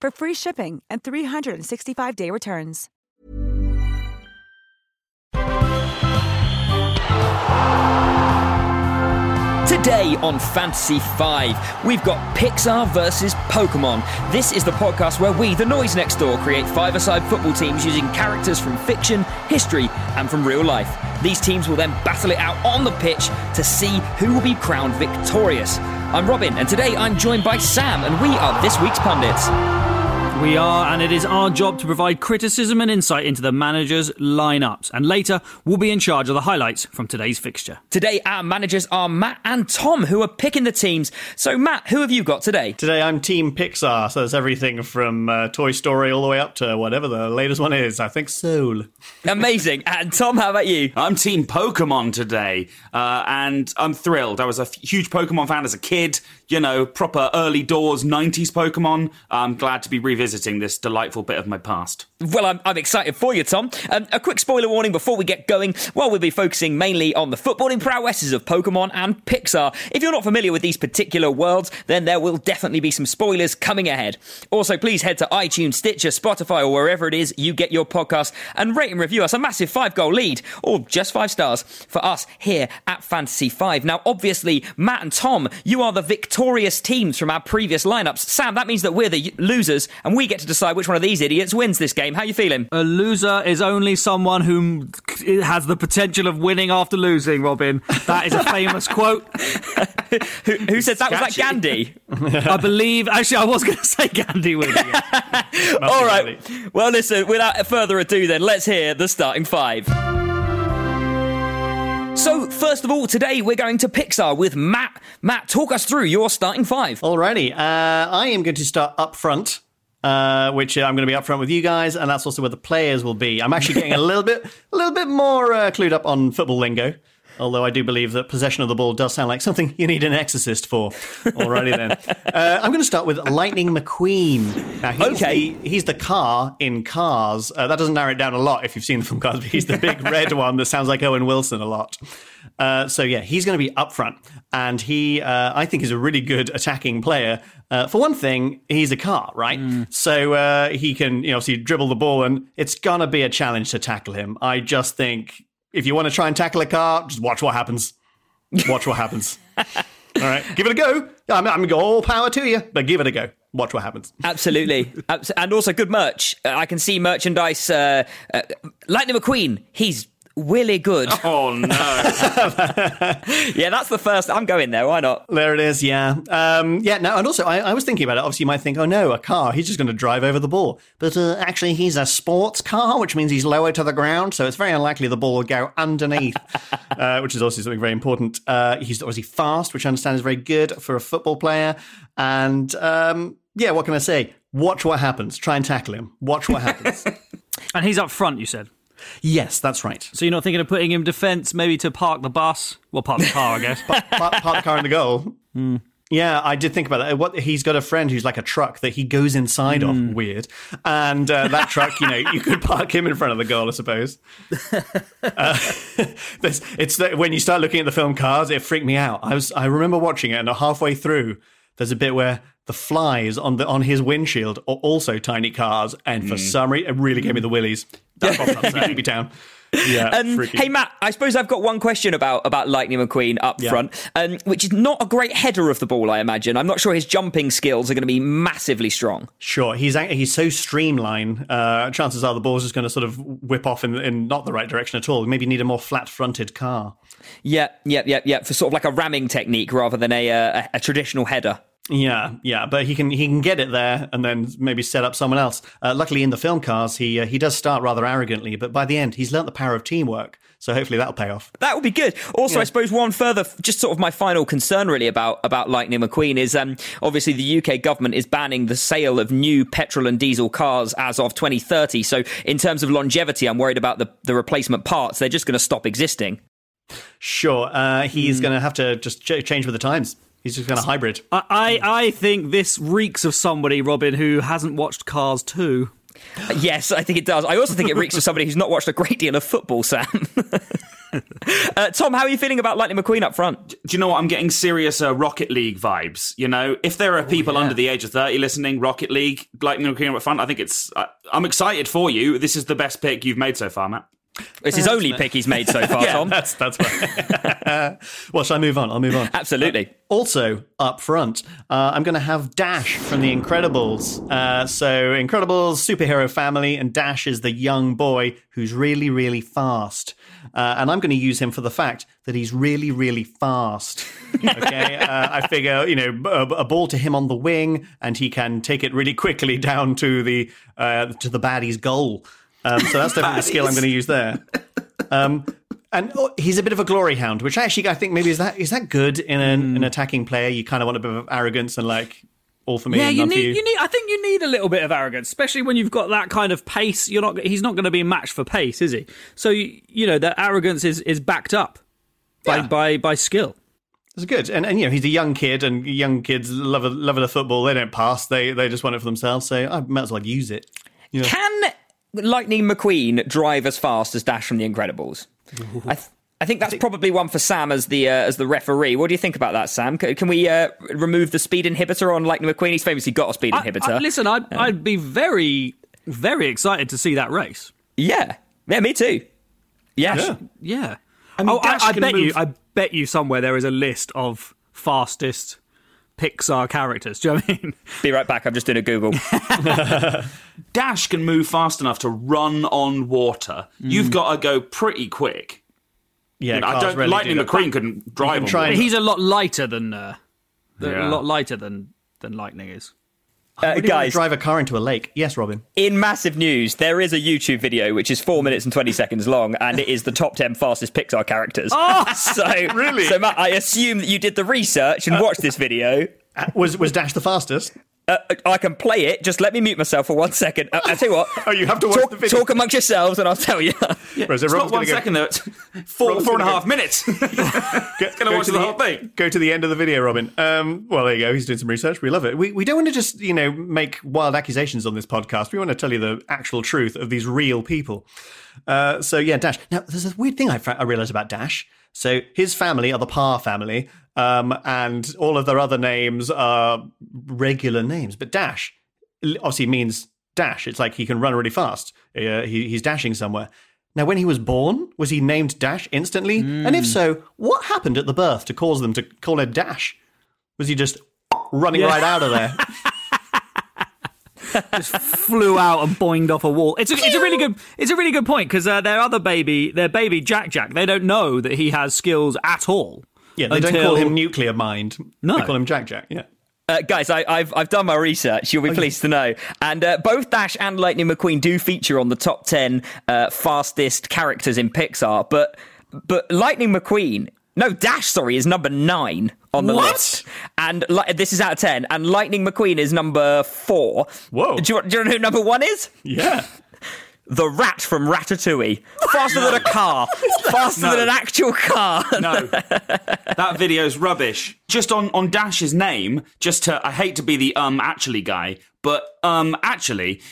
for free shipping and 365-day returns. Today on Fantasy 5, we've got Pixar versus Pokemon. This is the podcast where we, the Noise Next Door, create five-a-side football teams using characters from fiction, history, and from real life. These teams will then battle it out on the pitch to see who will be crowned victorious. I'm Robin, and today I'm joined by Sam, and we are this week's pundits. We are, and it is our job to provide criticism and insight into the manager's lineups. And later, we'll be in charge of the highlights from today's fixture. Today, our managers are Matt and Tom, who are picking the teams. So, Matt, who have you got today? Today I'm Team Pixar, so there's everything from uh, Toy Story all the way up to whatever the latest one is. I think Soul. Amazing. And Tom, how about you? I'm Team Pokemon today, uh, and I'm thrilled. I was a f- huge Pokemon fan as a kid, you know, proper early doors 90s Pokemon. I'm glad to be revisiting this delightful bit of my past. Well, I'm, I'm excited for you, Tom. Um, a quick spoiler warning before we get going. Well, we'll be focusing mainly on the footballing prowesses of Pokemon and Pixar, if you're not familiar with these particular worlds, then there will definitely be some spoilers coming ahead. Also, please head to iTunes, Stitcher, Spotify, or wherever it is you get your podcast and rate and review us a massive five goal lead, or just five stars, for us here at Fantasy 5. Now, obviously, Matt and Tom, you are the victorious teams from our previous lineups. Sam, that means that we're the losers, and we get to decide which one of these idiots wins this game. How you feeling? A loser is only someone who has the potential of winning after losing, Robin. That is a famous quote. who, who said that? Was that Gandhi? I believe, actually, I was going to say Gandhi winning. it. All right. Well, listen, without further ado, then, let's hear the starting five. So, first of all, today we're going to Pixar with Matt. Matt, talk us through your starting five. Alrighty, uh, I am going to start up front. Uh, which I'm going to be upfront with you guys, and that's also where the players will be. I'm actually getting a little bit, a little bit more uh, clued up on football lingo. Although I do believe that possession of the ball does sound like something you need an exorcist for. Alrighty then. Uh, I'm going to start with Lightning McQueen. Now, he's Okay. The, he's the car in Cars. Uh, that doesn't narrow it down a lot if you've seen the film Cars, but he's the big red one that sounds like Owen Wilson a lot. Uh, so yeah, he's going to be up front, and he, uh, I think, is a really good attacking player. Uh, for one thing, he's a car, right? So uh, he can, you know, obviously dribble the ball, and it's gonna be a challenge to tackle him. I just think if you want to try and tackle a car, just watch what happens. Watch what happens. All right, give it a go. I'm, I'm going to go all power to you, but give it a go. Watch what happens. Absolutely. And also good merch. Uh, I can see merchandise. Uh, uh, Lightning McQueen, he's really good. Oh no! yeah, that's the first. I'm going there. Why not? There it is. Yeah. Um, yeah. No, and also, I, I was thinking about it. Obviously, you might think, oh no, a car. He's just going to drive over the ball. But uh, actually, he's a sports car, which means he's lower to the ground. So it's very unlikely the ball will go underneath, uh, which is also something very important. Uh, he's obviously fast, which I understand is very good for a football player. And um, yeah, what can I say? Watch what happens. Try and tackle him. Watch what happens. And he's up front, you said. Yes, that's right. So you're not thinking of putting him defence, maybe to park the bus? Well, park the car, I guess. Park, park the car in the goal. Yeah, I did think about that. What he's got a friend who's like a truck that he goes inside of. Weird, and uh, that truck, you know, you could park him in front of the goal, I suppose. uh, this, it's the, when you start looking at the film Cars, it freaked me out. I was, I remember watching it, and halfway through, there's a bit where the flies on the on his windshield are also tiny cars, and for some reason, it really gave me the willies. That popped up Sleepy Town. Yeah. Um, hey Matt, I suppose I've got one question about about Lightning McQueen up Yeah. front, um, which is not a great header of the ball. I imagine. I'm not sure his jumping skills are going to be massively strong. Sure, he's he's so streamlined. Uh, chances are the ball's just going to sort of whip off in, in not the right direction at all. Maybe need a more flat-fronted car. Yeah, yeah, yeah, yeah. For sort of like a ramming technique rather than a uh, a, a traditional header. Yeah, yeah, but he can he can get it there and then maybe set up someone else. Uh, luckily, in the film cars, he uh, he does start rather arrogantly, but by the end, he's learnt the power of teamwork. So hopefully that'll pay off. That would be good. Also, I suppose one further, just sort of my final concern really about about Lightning McQueen is um, obviously the UK government is banning the sale of new petrol and diesel cars as of 2030. So in terms of longevity, I'm worried about the the replacement parts. They're just going to stop existing. Sure, uh, he's going to have to just ch- change with the times. He's just kind of hybrid. I, I, I think this reeks of somebody, Robin, who hasn't watched Cars 2. Yes, I think it does. I also think it reeks of somebody who's not watched a great deal of football, Sam. uh, Tom, how are you feeling about Lightning McQueen up front? Do you know what? I'm getting serious uh, Rocket League vibes. You know, if there are people under the age of 30 listening, Rocket League, Lightning McQueen up front, I think it's. Uh, I'm excited for you. This is the best pick you've made so far, Matt. It's his only pick he's made so far, Tom. That's that's right. well, shall I move on? I'll move on. Absolutely. Also, up front, uh, I'm going to have Dash from The Incredibles. Uh, so, Incredibles, superhero family, and Dash is the young boy who's really, really fast. Uh, and I'm going to use him for the fact that he's really, really fast. Okay, uh, I figure you know a, a ball to him on the wing, and he can take it really quickly down to the uh, to the baddie's goal. Um, so that's definitely the skill I'm going to use there. Um, and oh, he's a bit of a glory hound, which actually I think maybe is that is that good in an, an attacking player? You kind of want a bit of arrogance and like all for me Yeah, and you need, you. you need. I think you need a little bit of arrogance, especially when you've got that kind of pace. You're not. He's not going to be matched for pace, is he? So you, you know that arrogance is is backed up by Yeah. by by skill. It's good, and and you know he's a young kid, and young kids love a, love the football. They don't pass; they they just want it for themselves. So I might as well use it. Can Lightning McQueen drive as fast as Dash from The Incredibles? I, th- I think that's probably one for Sam as the uh, as the referee. What do you think about that, Sam? C- can we uh, remove the speed inhibitor on Lightning McQueen? He's famously got a speed I- inhibitor. I- listen, I'd I'd be very very excited to see that race. yeah, yeah, me too. Yeah, Yeah. mean, oh, I, I can bet you. I bet you somewhere there is a list of fastest Pixar characters. Do you know what I mean? be right back. I'm just doing a Google. Dash can move fast enough to run on water. You've got to go pretty quick. Yeah, I don't. rarely Lightning do. McQueen couldn't drive can on try water. He's a lot lighter than uh, Yeah. a lot lighter than than Lightning is. Uh, guys, drive a car into a lake. Yes, Robin. in massive news, there is a YouTube video which is four minutes and twenty seconds long, and it is the top ten fastest Pixar characters. Oh, so Really? So Matt, I assume that you did the research and watched this video. Uh, Was was Dash the fastest? Uh, I can play it. Just let me mute myself for one second. Uh, I tell you what. Oh, you have to watch talk, the video. Talk amongst yourselves, and I'll tell you. Whereas It's not one go- second though. It's four Robin's four and a gonna half go- minutes. Go, gonna go watch to the whole thing. Go to the end of the video, Robin. Um, well, there you go. He's doing some research. We love it. We we don't want to just you know make wild accusations on this podcast. We want to tell you the actual truth of these real people. Uh, so yeah, Dash. Now there's a weird thing I, fa- I realized about Dash. So his family are the Parr family, um, and all of their other names are regular names. But Dash obviously means dash. It's like he can run really fast. Uh, he, he's dashing somewhere. Now, when he was born, was he named Dash instantly? And if so, what happened at the birth to cause them to call him Dash? Was he just running right out of there? Just flew out and boinged off a wall. It's a, it's a really good it's a really good point because uh, their other baby, their baby Jack Jack, they don't know that he has skills at all. Yeah, they don't call him Nuclear Mind. No. They call him Jack Jack. Yeah. Uh, guys, I, I've I've done my research. You'll be pleased to know, and uh, both Dash and Lightning McQueen do feature on the top ten uh, fastest characters in Pixar. But but Lightning McQueen, no Dash, sorry, is number nine on the What? list, and li- this is out of ten. And Lightning McQueen is number four. Whoa. Do you, do you know who number one is? Yeah. The rat from Ratatouille, faster than a car, faster No. than an actual car. No, that video's rubbish. Just on on Dash's name, just to I hate to be the um actually guy, but um actually,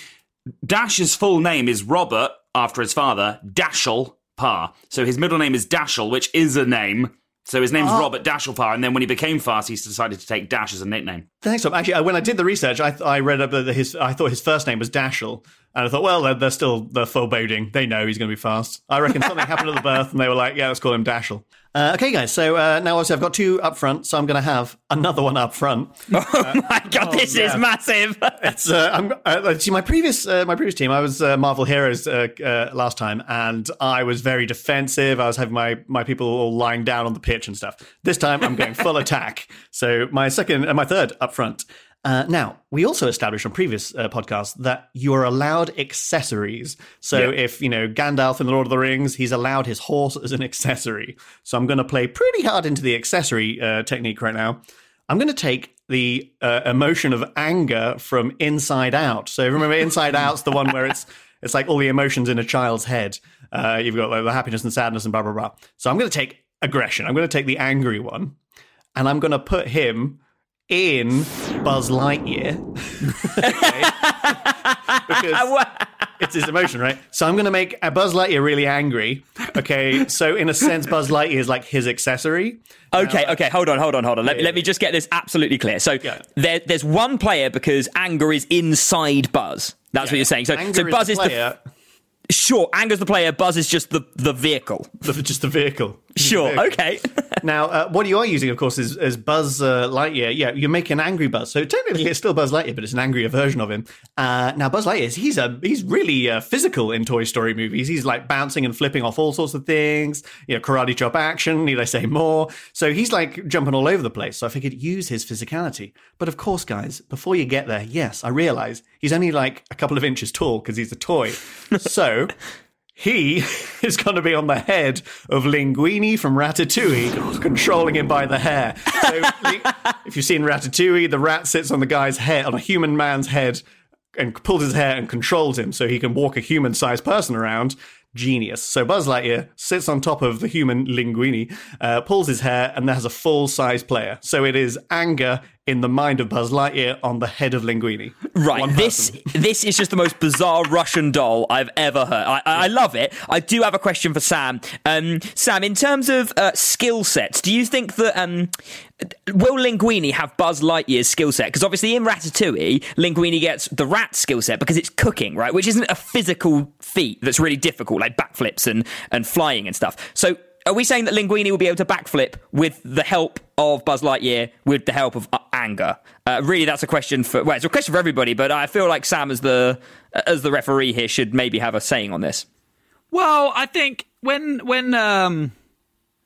Dash's full name is Robert after his father, Dashiell Parr. So his middle name is Dashiell, which is a name. So his name's oh. Robert Dashiell Parr, and then when he became fast, he decided to take Dash as a nickname. Thanks, Tom. Actually, when I did the research, I, I read up that his. I thought his first name was Dashiell, And I thought, well, they're, they're still they're foreboding. They know he's going to be fast. I reckon something happened at the birth, and they were like, yeah, let's call him Dashiell. Uh, okay, guys. So uh, now obviously I've got two up front, so I'm going to have another one up front. Oh my god, this is massive. It's uh, I'm uh, see my previous uh, my previous team. I was uh, Marvel Heroes uh, uh, last time, and I was very defensive. I was having my my people all lying down on the pitch and stuff. This time I'm going full attack. So my second and my third up front. Uh, now, we also established on previous uh, podcasts that you are allowed accessories. So Yeah. if, you know, Gandalf in The Lord of the Rings, he's allowed his horse as an accessory. So I'm going to play pretty hard into the accessory uh, technique right now. I'm going to take the uh, emotion of anger from Inside Out. So remember, Inside Out's the one where it's it's like all the emotions in a child's head. Uh, you've got like, the happiness and sadness and blah blah blah. So I'm going to take aggression. I'm going to take the angry one, and I'm going to put him in Buzz Lightyear. Because it's his emotion, right? So I'm going to make a Buzz Lightyear really angry. Okay, so in a sense, Buzz Lightyear is like his accessory. Okay, okay, hold on, hold on, hold on. Let, Yeah, let me just get this absolutely clear. So Yeah. there, there's one player because anger is inside Buzz. That's what you're saying. So, Anger so Buzz the is the sure. Anger's the player. Buzz is just the the vehicle. the, just the vehicle. Sure. Okay. Now, uh, what you are using, of course, is, is Buzz uh, Lightyear. Yeah, you make an angry Buzz. So technically, it's still Buzz Lightyear, but it's an angrier version of him. Uh, now, Buzz Lightyear, he's a he's really uh, physical in Toy Story movies. He's like bouncing and flipping off all sorts of things. You know, karate chop action. Need I say more? So he's like jumping all over the place. So I figured use his physicality. But of course, guys, before you get there, yes, I realize he's only like a couple of inches tall because he's a toy. so. He is going to be on the head of Linguini from Ratatouille, controlling him by the hair. So, if you've seen Ratatouille, the rat sits on the guy's head, on a human man's head, and pulls his hair and controls him so he can walk a human sized person around. Genius. So Buzz Lightyear sits on top of the human Linguini, uh, pulls his hair, and has a full size player. So it is anger in the mind of Buzz Lightyear on the head of Linguini. Right. This this is just the most bizarre Russian doll I've ever heard. I, I love it. I do have a question for Sam. Um, Sam, in terms of uh, skill sets, do you think that um, will Linguini have Buzz Lightyear's skill set? Because obviously in Ratatouille, Linguini gets the rat skill set because it's cooking, right? Which isn't a physical feat that's really difficult, like backflips and and flying and stuff. So. Are we saying that Linguini will be able to backflip with the help of Buzz Lightyear, with the help of uh, anger? Uh, really, that's a question for well, it's a question for everybody. But I feel like Sam, as the as the referee here, should maybe have a saying on this. Well, I think when when um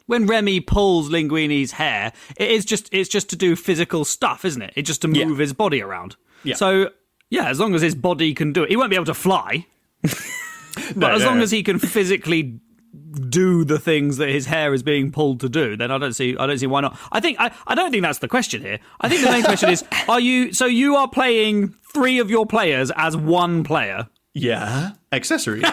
when Remy pulls Linguini's hair, it is just it's just to do physical stuff, isn't it? It's just to Yeah. move his body around. Yeah. So yeah, as long as his body can do it, he won't be able to fly. but No, as no, long no. as he can physically do the things that his hair is being pulled to do, then I don't see I don't see why not. I think I, I don't think that's the question here. I think the main question is are you so you are playing three of your players as one player. Yeah. Accessory.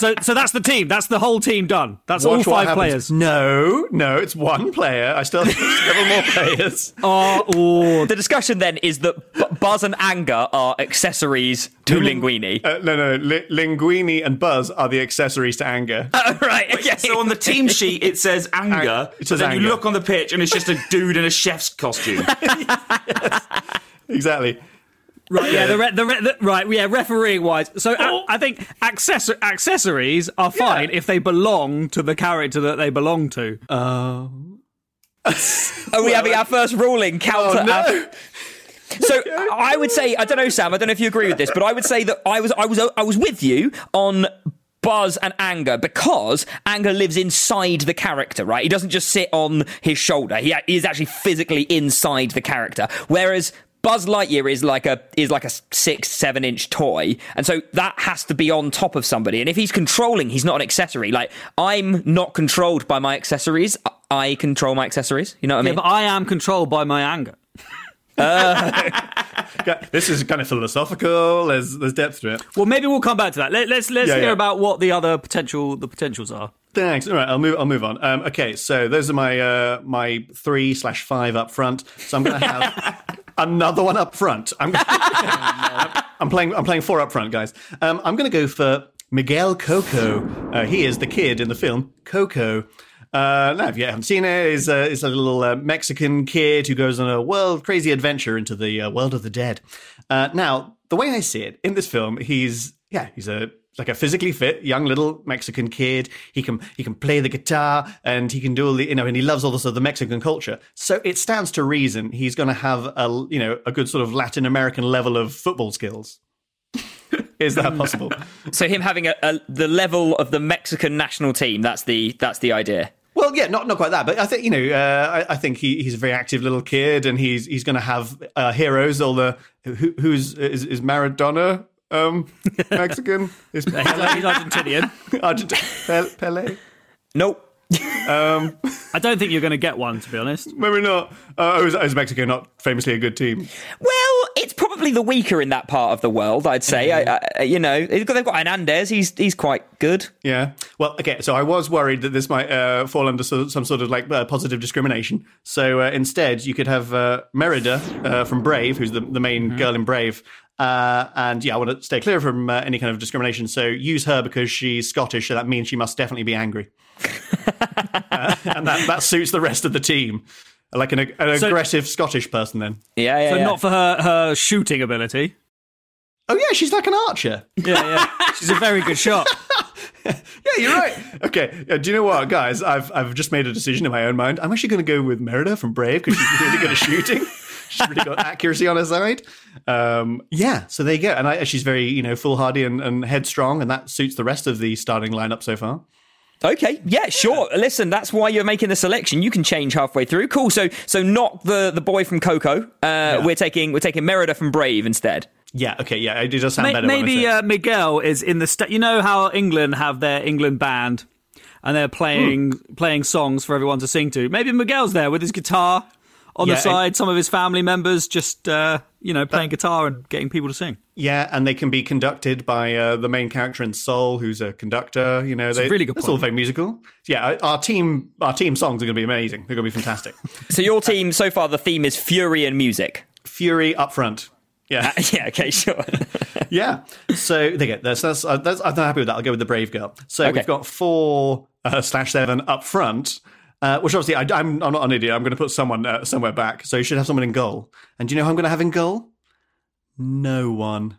So so that's the team. That's the whole team done. That's Watch all five happens. players. No, no, it's one player. I still have several more players. Oh, oh, The discussion then is that B- Buzz and Anger are accessories to Linguini. Uh, no, no, Li- Linguini and Buzz are the accessories to anger. right. Okay. So on the team sheet it says anger, It but says then you look on the pitch and it's just a dude in a chef's costume. exactly. Right. Yeah, the, re- the, re- the right. Yeah, refereeing wise. So I, oh. I think accessor- accessories are fine if they belong to the character that they belong to. Uh. Are we having our uh, first ruling counter? Oh, no. our- So I would say I don't know, Sam. I don't know if you agree with this, but I would say that I was I was I was with you on. Buzz and Anger because Anger lives inside the character, right? He doesn't just sit on his shoulder. He, he is actually physically inside the character. Whereas Buzz Lightyear is like a is like a six seven inch toy, and so that has to be on top of somebody. And if he's controlling, he's not an accessory. Like I'm not controlled by my accessories. I control my accessories. You know what I Yeah, mean? but I am controlled by my anger. This is kind of philosophical. There's there's depth to it. Well, maybe we'll come back to that. Let, let's let's Yeah, hear yeah. about what the other potential the potentials are. Thanks. All right, I'll move. I'll move on. Um, okay, so those are my uh, my three slash five up front. So I'm going to have another one up front. I'm, I'm playing. I'm playing four up front, guys. Um, I'm going to go for Miguel Coco. Uh, he is the kid in the film Coco. Uh, now, if you haven't seen it, is a, is a little uh, Mexican kid who goes on a world crazy adventure into the uh, world of the dead. Uh, now, the way I see it in this film, he's yeah, he's a like a physically fit young little Mexican kid. He can he can play the guitar and he can do all the you know and he loves all the sort of the Mexican culture. So it stands to reason he's going to have a you know a good sort of Latin American level of football skills. Is that possible? So him having a, a, the level of the Mexican national team. That's the that's the idea. Well, yeah, not not quite that, but I think you know, uh, I, I, think he, he's a very active little kid, and he's he's going to have uh, heroes. All the who, who's is, is Maradona um, Mexican? Is Pele? he's Argentinian. Argentinian. Pele. Nope. Um, I don't think you're going to get one, to be honest. Maybe not. Uh, is, is Mexico not famously a good team? Well, it's probably the weaker in that part of the world, I'd say. Mm-hmm. I, I, you know, they've got Hernandez. He's he's quite good. Yeah. Well, okay. So I was worried that this might uh, fall under some sort of like uh, positive discrimination. So uh, instead, you could have uh, Merida uh, from Brave, who's the, the main mm-hmm. girl in Brave, uh, and yeah, I want to stay clear from uh, any kind of discrimination. So use her because she's Scottish, so that means she must definitely be angry. uh, and that, that suits the rest of the team. Like an, an so, aggressive Scottish person, then. Yeah, yeah. So yeah. not for her, her shooting ability. Oh, yeah, she's like an archer. Yeah, yeah. she's a very good shot. yeah, you're right. Okay, uh, do you know what, guys? I've I've just made a decision in my own mind. I'm actually going to go with Merida from Brave because she's really good at shooting. she's really got accuracy on her side. Um, yeah, so there you go. And I, she's very, you know, foolhardy and, and headstrong, and that suits the rest of the starting lineup so far. Okay, yeah, sure. Yeah. Listen, that's why you're making the selection. You can change halfway through. Cool. So, so not the the boy from Coco. Uh, yeah. We're taking we're taking Merida from Brave instead. Yeah. Okay. Yeah, it does sound better. Maybe uh, Miguel is in the. St- you know how England have their England band, and they're playing Ooh. playing songs for everyone to sing to. Maybe Miguel's there with his guitar on yeah, the side, some of his family members just uh, you know playing guitar and getting people to sing. Yeah, and they can be conducted by uh, the main character in Soul, who's a conductor. You know, they, really good. It's all very musical. Yeah, our team, our team songs are going to be amazing. They're going to be fantastic. so your team so far, the theme is Fury and music. Fury up front. Yeah. Uh, yeah. Okay. Sure. yeah. So they get this. That's, that's, I'm happy with that. I'll go with the Brave Girl. So okay. we've got four uh, slash seven up front. Uh, which obviously I, am I'm not an idiot. I'm going to put someone uh, somewhere back. So you should have someone in goal. And do you know who I'm going to have in goal? No one.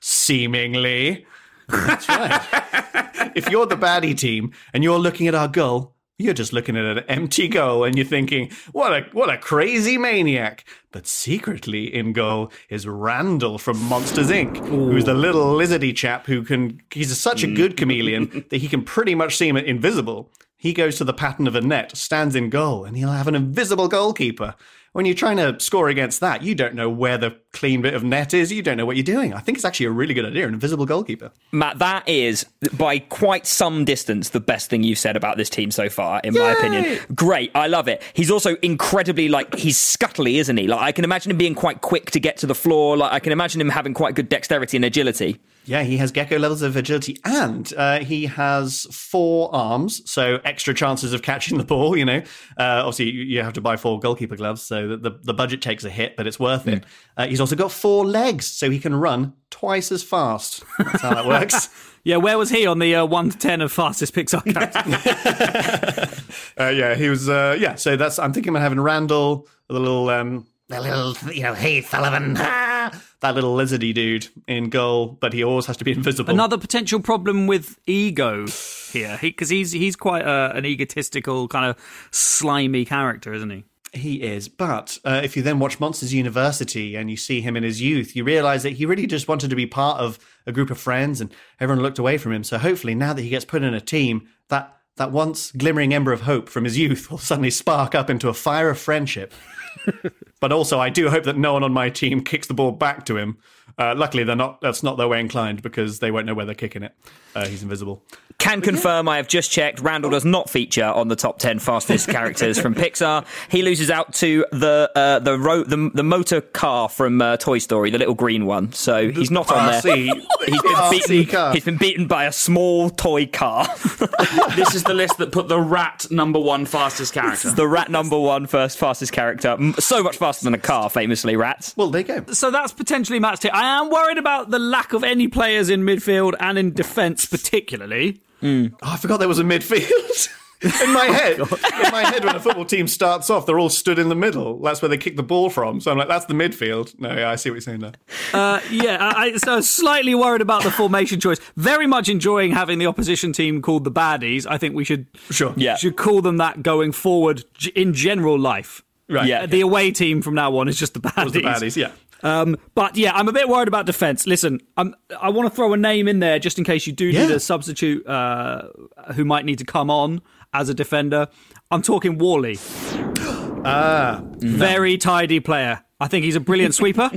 Seemingly. That's right. if you're the baddie team and you're looking at our goal, you're just looking at an empty goal and you're thinking, what a what a crazy maniac. But secretly in goal is Randall from Monsters Inc., Ooh. who's the little lizardy chap who can he's such a good chameleon that he can pretty much seem invisible. He goes to the pattern of a net, stands in goal, and he'll have an invisible goalkeeper. When you're trying to score against that, you don't know where the clean bit of net is. You don't know what you're doing. I think it's actually a really good idea, an invisible goalkeeper. Matt, that is by quite some distance the best thing you've said about this team so far, in Yay! my opinion. Great, I love it. He's also incredibly like he's scuttly, isn't he? Like I can imagine him being quite quick to get to the floor. Like I can imagine him having quite good dexterity and agility. Yeah, he has gecko levels of agility and uh, he has four arms, so extra chances of catching the ball. You know, uh, obviously you have to buy four goalkeeper gloves, so the, the budget takes a hit, but it's worth it. Mm. Uh, he's also got four legs, so he can run twice as fast. That's how that works. yeah, where was he on the uh, one to ten of fastest Pixar uh, yeah, he was. Uh, yeah, so that's. I'm thinking about having Randall, the little, um, the little, you know, hey Sullivan. that little lizardy dude in goal, but he always has to be invisible. Another potential problem with ego here, because he, he's he's quite a, an egotistical kind of slimy character, isn't he? He is, but uh, if you then watch Monsters University and you see him in his youth, you realize that he really just wanted to be part of a group of friends, and everyone looked away from him. So hopefully, now that he gets put in a team, that that once glimmering ember of hope from his youth will suddenly spark up into a fire of friendship. but also, I do hope that no one on my team kicks the ball back to him. Uh, luckily, they're not. That's not their way inclined because they won't know where they're kicking it. Uh, he's invisible. Can confirm. I have just checked. Randall does not feature on the top ten fastest characters from Pixar. He loses out to the uh, the, ro- the the motor car from uh, Toy Story, the little green one. So he's not on there. he's been beaten. He's been beaten by a small toy car. this is the list that put the rat number one fastest character. the rat number one first fastest character. So much faster than a car, famously. Rats. Well, there you go. So that's potentially matched it. I am worried about the lack of any players in midfield and in defence, particularly. Mm. Oh, I forgot there was a midfield. In my head, in my head, when a football team starts off, they're all stood in the middle. That's where they kick the ball from. So I'm like, that's the midfield. No, yeah, I see what you're saying there. Uh, yeah, I, I- so slightly worried about the formation choice. Very much enjoying having the opposition team called the baddies. I think we should Sure. Yeah. should call them that going forward in general life. Right. Yeah. The away team from now on is just the baddies. The baddies, yeah. Um, but yeah, I'm a bit worried about defence. Listen, I'm, I want to throw a name in there just in case you do need a substitute uh, who might need to come on as a defender. I'm talking Wally. Ah, Very tidy player. I think he's a brilliant sweeper.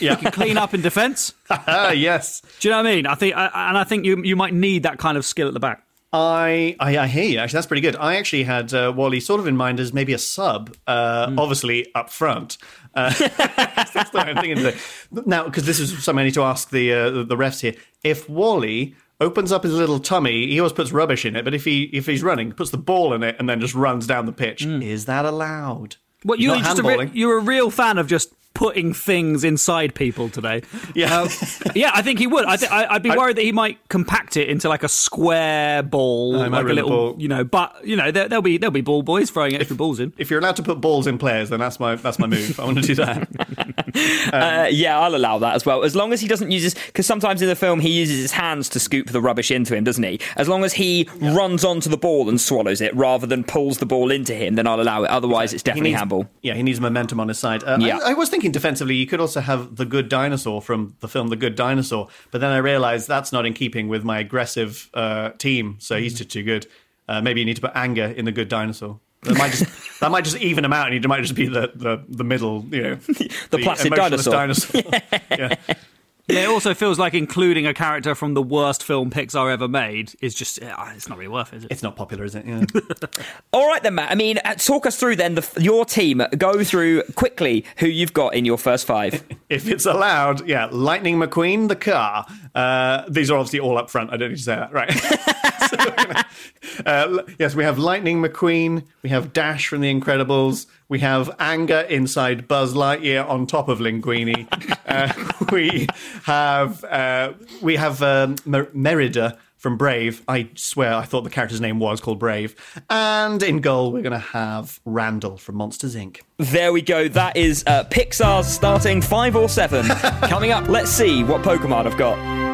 yeah. Can clean up in defence. ah, yes. Do you know what I mean? I think, I, and I think you you might need that kind of skill at the back. I, I I hear you. Actually, that's pretty good. I actually had uh, Wally sort of in mind as maybe a sub, uh, Hmm. obviously up front. Uh, that's the way I'm thinking today. Now, because this is something I need to ask the uh, the the refs here. If Wally opens up his little tummy, he always puts rubbish in it. But if he if he's running, puts the ball in it and then just runs down the pitch, is that allowed? What you're a re- you're a real fan of just putting things inside people today. Yeah. Yeah, I think he would. I th- I, I'd be I- worried that he might compact it into like a square ball, I might like a little, ball. you know. But you know, there, there'll be there'll be ball boys throwing extra balls in. if you're allowed to put balls in players, then that's my that's my move. I want to do that. Uh, yeah, I'll allow that as well. As long as he doesn't use his, because sometimes in the film he uses his hands to scoop the rubbish into him, doesn't he? As long as he runs onto the ball and swallows it rather than pulls the ball into him, then I'll allow it. Otherwise, it's definitely needs- handball. Yeah, he needs momentum on his side. Uh, Yeah. I, I was thinking defensively, you could also have the good dinosaur from the film The Good Dinosaur, but then I realized that's not in keeping with my aggressive uh, team, so he's just too good. Uh, maybe you need to put anger in the good dinosaur. That might just that might just even him out, and he might just be the, the, the middle, you know, the, placid emotionless dinosaur. yeah. Yeah, it also feels like including a character from the worst film Pixar ever made is just uh, it's not really worth it. Is it? It's not popular, is it? Yeah. All right then, Matt. I mean, uh, talk us through then the, your team. Go through quickly who you've got in your first five. if it's allowed, yeah, Lightning McQueen, the car. Uh, these are obviously all up front. I don't need to say that, right? So gonna- uh, yes, we have Lightning McQueen. We have Dash from The Incredibles. We have Anger inside Buzz Lightyear on top of Linguini. uh, we have uh, we have um, Mer- Merida from Brave. I swear, I thought the character's name was called Brave. And in goal, we're going to have Randall from Monsters Inc. There we go. That is uh, Pixar's starting five or seven. Coming up, let's see what Pokemon I've got.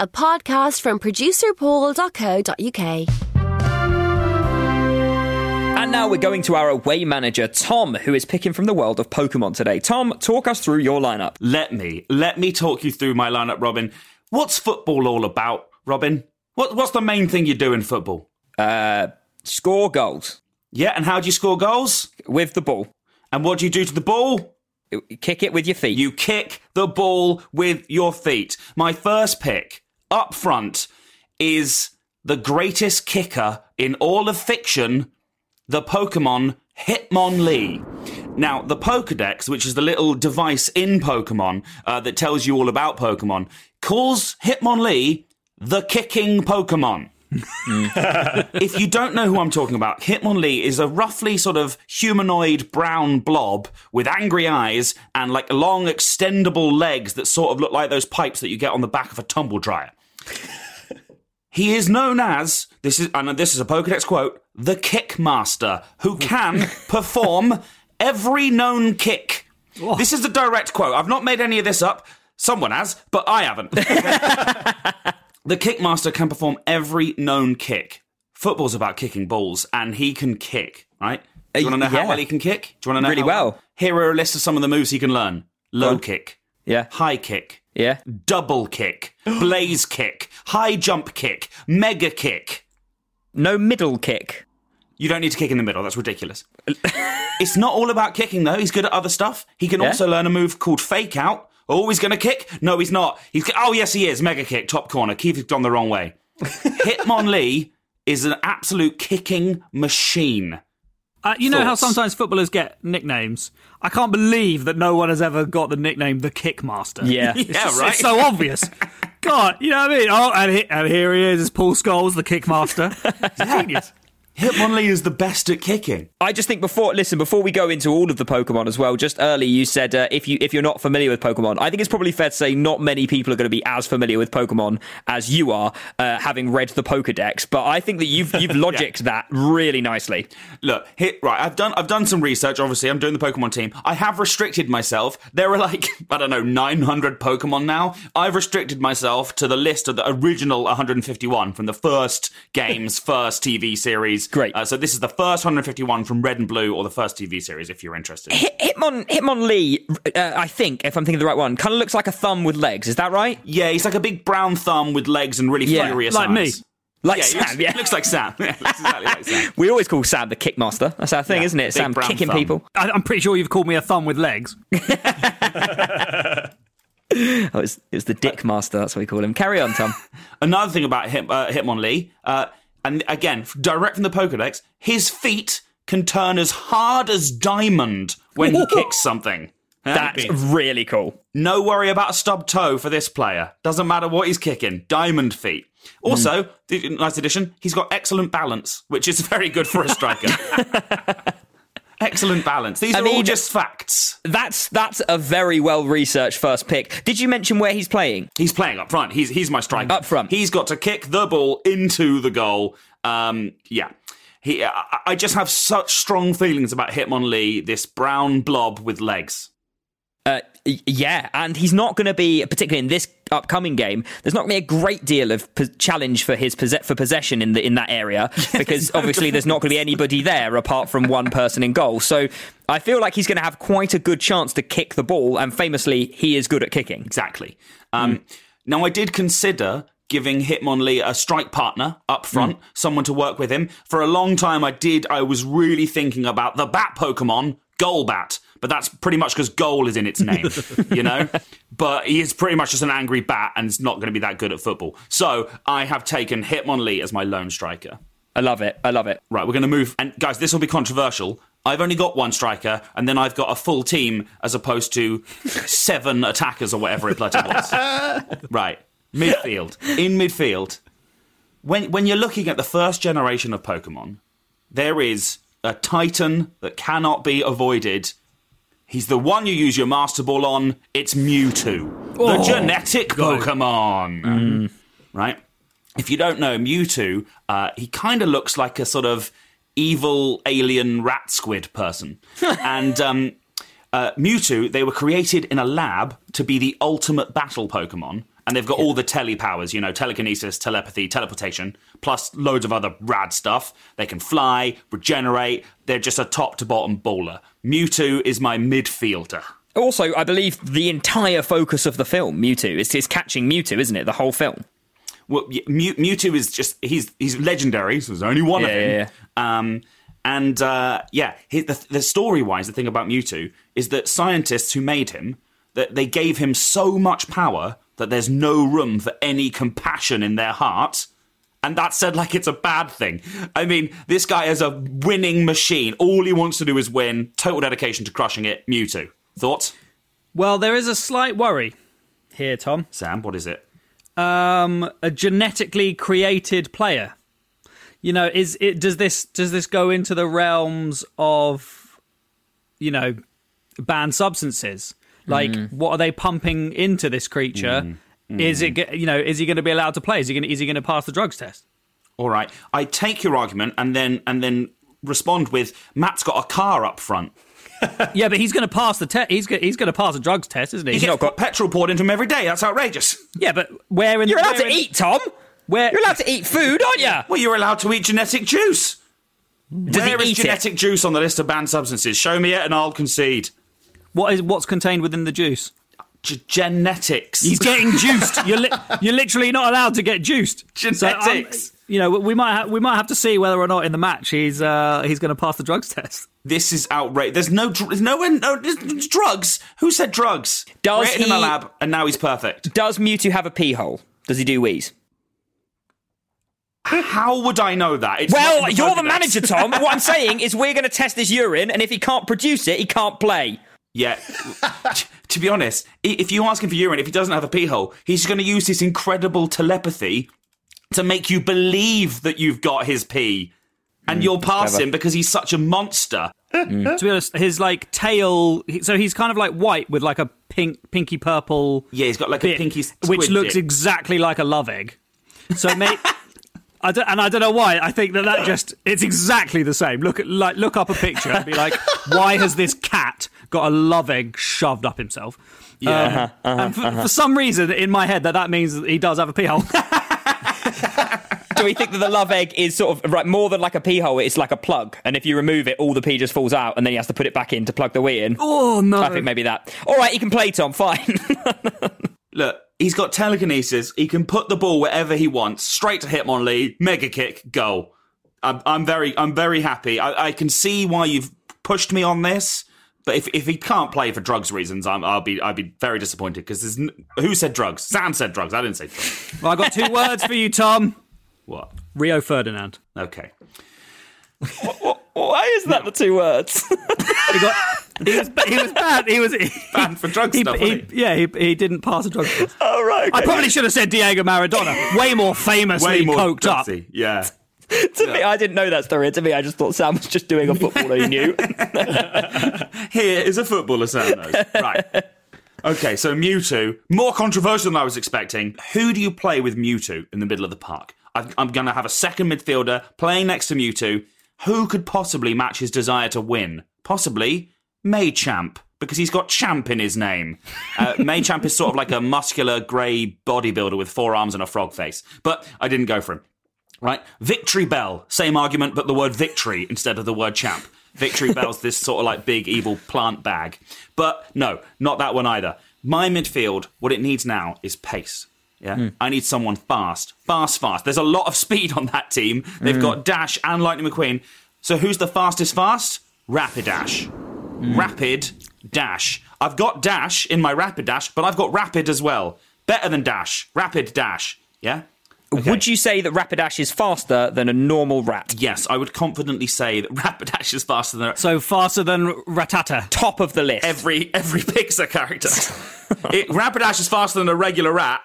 A podcast from producerpaul.co.uk. And now we're going to our away manager, Tom, who is picking from the world of Pokemon today. Tom, talk us through your lineup. Let me let me talk you through my lineup, Robin. What's football all about, Robin? What, what's the main thing you do in football? Uh, score goals Yeah, and how do you score goals? with the ball. And what do you do to the ball? Kick it with your feet. You kick the ball with your feet. My first pick up front is the greatest kicker in all of fiction, the Pokemon Hitmonlee. Now, the Pokedex, which is the little device in Pokemon uh, that tells you all about Pokemon, calls Hitmonlee the kicking Pokemon. if you don't know who I'm talking about, Hitmonlee is a roughly sort of humanoid brown blob with angry eyes and like long extendable legs that sort of look like those pipes that you get on the back of a tumble dryer. He is known as this is and this is a Pokedex quote, the Kickmaster, who can perform every known kick. This is the direct quote. I've not made any of this up. Someone has, but I haven't. the Kickmaster can perform every known kick. Football's about kicking balls, and he can kick, right? Do you want to know how yeah. well he can kick? Do you want to know Really how well. Here are a list of some of the moves he can learn: low kick, Yeah. high kick, Yeah. double kick, blaze kick, high jump kick, mega kick. No middle kick. You don't need to kick in the middle. That's ridiculous. it's not all about kicking though. He's good at other stuff. He can Yeah? also learn a move called fake out. Oh, he's going to kick? No, he's not. He's oh yes, he is. Mega kick, top corner. Keith has gone the wrong way. Hitmonlee is an absolute kicking machine. Uh, you know how sometimes footballers get nicknames. I can't believe that no one has ever got the nickname the Kickmaster. Yeah. It's Yeah, just- right. It's so obvious. God, you know what I mean? Oh, and, he, and here he is, it's Paul Scholes, the Kickmaster. Genius. Hitmonlee is the best at kicking. I just think before listen before we go into all of the Pokemon as well. Just early, you said uh, if you if you're not familiar with Pokemon, I think it's probably fair to say not many people are going to be as familiar with Pokemon as you are, uh, having read the Pokedex. But I think that you've you've logicked that really nicely. Look, hit right. I've done I've done some research. Obviously, I'm doing the Pokemon team. I have restricted myself. There are like I don't know 900 Pokemon now. I've restricted myself to the list of the original 151 from the first game's first TV series. Great. Uh, so this is the first 151 from Red and Blue, or the first TV series, if you're interested. Hit, Hitmon Hitmonlee, uh, I think if I'm thinking of the right one, kind of looks like a thumb with legs. Is that right? Yeah, he's like a big brown thumb with legs and really Yeah, furious like me. Like yeah, Sam. looks, yeah. looks like Sam. Yeah, looks exactly like Sam. we always call Sam the Kickmaster. That's our thing, Yeah, isn't it? Sam kicking thumb. people. I, I'm pretty sure you've called me a thumb with legs. Oh, it's, it's the Dick Master. That's what we call him. Carry on, Tom. Another thing about Hit, uh, Hitmonlee, uh, and again, direct from the Pokedex, his feet can turn as hard as diamond when he kicks something. That's really cool. No worry about a stub toe for this player. Doesn't matter what he's kicking. Diamond feet. Also, hmm. the- nice addition, he's got excellent balance, which is very good for a striker. excellent balance. These I are all just facts. That's that's a very well researched first pick. Did you mention where he's playing? He's playing up front. He's he's my striker. Up front. He's got to kick the ball into the goal. Um, yeah. He, I, I just have such strong feelings about Hitmonlee, this brown blob with legs. Uh, yeah, and he's not going to be, particularly in this upcoming game. There's not going to be a great deal of po- challenge for his for possession in the in that area because obviously there's not going to be anybody there apart from one person in goal. So I feel like he's going to have quite a good chance to kick the ball, and famously, he is good at kicking. Exactly. Um, Now, I did consider giving Hitmonlee a strike partner up front, someone to work with him. For a long time, I did. I was really thinking about the bat Pokemon, Golbat. But that's pretty much because goal is in its name, you know? But he is pretty much just an angry bat and is not going to be that good at football. So I have taken Hitmonlee as my lone striker. I love it. I love it. Right, we're going to move. And guys, this will be controversial. I've only got one striker, and then I've got a full team as opposed to seven attackers or whatever it bloody was. right, midfield. In midfield, when when you're looking at the first generation of Pokemon, there is a Titan that cannot be avoided. He's the one you use your Master Ball on. It's Mewtwo, the genetic Pokemon. Right? If you don't know Mewtwo, uh, he kind of looks like a sort of evil alien rat squid person. and um, uh, Mewtwo, they were created in a lab to be the ultimate battle Pokemon. And they've got all the tele powers, you know, telekinesis, telepathy, teleportation, plus loads of other rad stuff. They can fly, regenerate. They're just a top to bottom bowler. Mewtwo is my midfielder. Also, I believe the entire focus of the film, Mewtwo, is, is catching Mewtwo, isn't it? The whole film. Well, Mew- Mewtwo is just he's he's legendary. So there's only one of Yeah, him. yeah, Um, and uh, yeah, he, the, the story wise, the thing about Mewtwo is that scientists who made him that they gave him so much power that there's no room for any compassion in their heart, And that said like it's a bad thing. I mean, this guy is a winning machine. All he wants to do is win. Total dedication to crushing it. Mewtwo. Thoughts? Well, there is a slight worry here, Tom. Sam, what is it? Um, a genetically created player. You know, is it does this does this go into the realms of, you know, banned substances? Like, Mm. what are they pumping into this creature? Is it you know is he going to be allowed to play? Is he going is he going to pass the drugs test? All right. I take your argument and then and then respond with Matt's got a car up front. yeah, but he's going to pass the test. He's go- he's going to pass a drugs test, isn't he? He He's not got petrol poured into him every day. That's outrageous. Yeah, but where in the You're allowed to in- eat, Tom. Where You're allowed to eat food, aren't you? Well, you're allowed to eat genetic juice. Does Where he is eat genetic juice on the list of banned substances? Show me it and I'll concede. What is what's contained within the juice? G- genetics. He's getting juiced. You're li- you're literally not allowed to get juiced. So, um, Genetics. you know, we might ha- we might have to see whether or not in the match he's uh, he's going to pass the drugs test. This is outrageous. There's no, dr- there's no, no there's drugs. Who said drugs? Does Created in a lab, and now he's perfect. Does Mewtwo have a pee hole? Does he do wheeze? How would I know that? It's Well, in you're the manager, Tom. what I'm saying is we're going to test his urine, and if he can't produce it, he can't play. Yeah. to be honest, if you ask him for urine, if he doesn't have a pee hole, he's going to use this incredible telepathy to make you believe that you've got his pee. And mm, you'll pass clever. him because he's such a monster. Mm. To be honest, his like tail. So he's kind of like white with like a pink, pinky purple. Yeah, he's got like a bit, pinky which looks dip. exactly like a love egg. So may, I don't, and I don't know why. I think that that just it's exactly the same. Look at like look up a picture and be like, why has this cat got a love egg shoved up himself? Yeah. Um, Uh-huh, uh-huh, and for, uh-huh. for some reason in my head that that means that he does have a pee hole. Do we think that the love egg is sort of right more than like a pee hole? It's like a plug, and if you remove it, all the pee just falls out, and then he has to put it back in to plug the wee in. Oh no! I think maybe that. All right, you can play, Tom. Fine. Look, he's got telekinesis. He can put the ball wherever he wants, straight to Hitmonlee, mega kick, goal. I'm, I'm very, I'm very happy. I, I can see why you've pushed me on this, but if, if he can't play for drugs reasons, I'm, I'll be, I'll be very disappointed because there's n- who said drugs? Sam said drugs. I didn't say drugs. well, I got two words for you, Tom. What? Rio Ferdinand. Okay. Why is that the two words? he, got, he, was, he was bad. He was banned for drug he, stuff. he- wasn't he? yeah, he, he didn't pass a drug test. Oh right. I probably should have said Diego Maradona. Way more famously Way more coked up. Yeah. to me, I didn't know that story. To me, I just thought Sam was just doing a footballer he knew. Here is a footballer Sam knows. Right. Okay, so Mewtwo, more controversial than I was expecting. Who do you play with Mewtwo in the middle of the park? I've- I'm going to have a second midfielder playing next to Mewtwo. Who could possibly match his desire to win? Possibly Machamp, because he's got champ in his name. Uh, Machamp is sort of like a muscular grey bodybuilder with four arms and a frog face. But I didn't go for him. Right? Victreebel, same argument, but the word victory instead of the word champ. Victory Bell's this sort of like big evil plant bag. But no, not that one either. My midfield, what it needs now is pace. Yeah, I need someone fast, fast, fast. There's a lot of speed on that team. They've Mm. got Dash and Lightning McQueen. So who's the fastest fast? Rapidash. Rapid Dash. I've got Dash in my Rapid Dash, but I've got Rapid as well. Better than Dash. Rapid Dash. Yeah? Would you say that Rapidash is faster than a normal rat? Yes, I would confidently say that Rapidash is faster than a... So faster than Rattata. Top of the list. every every Pixar character. it, Rapidash is faster than a regular rat,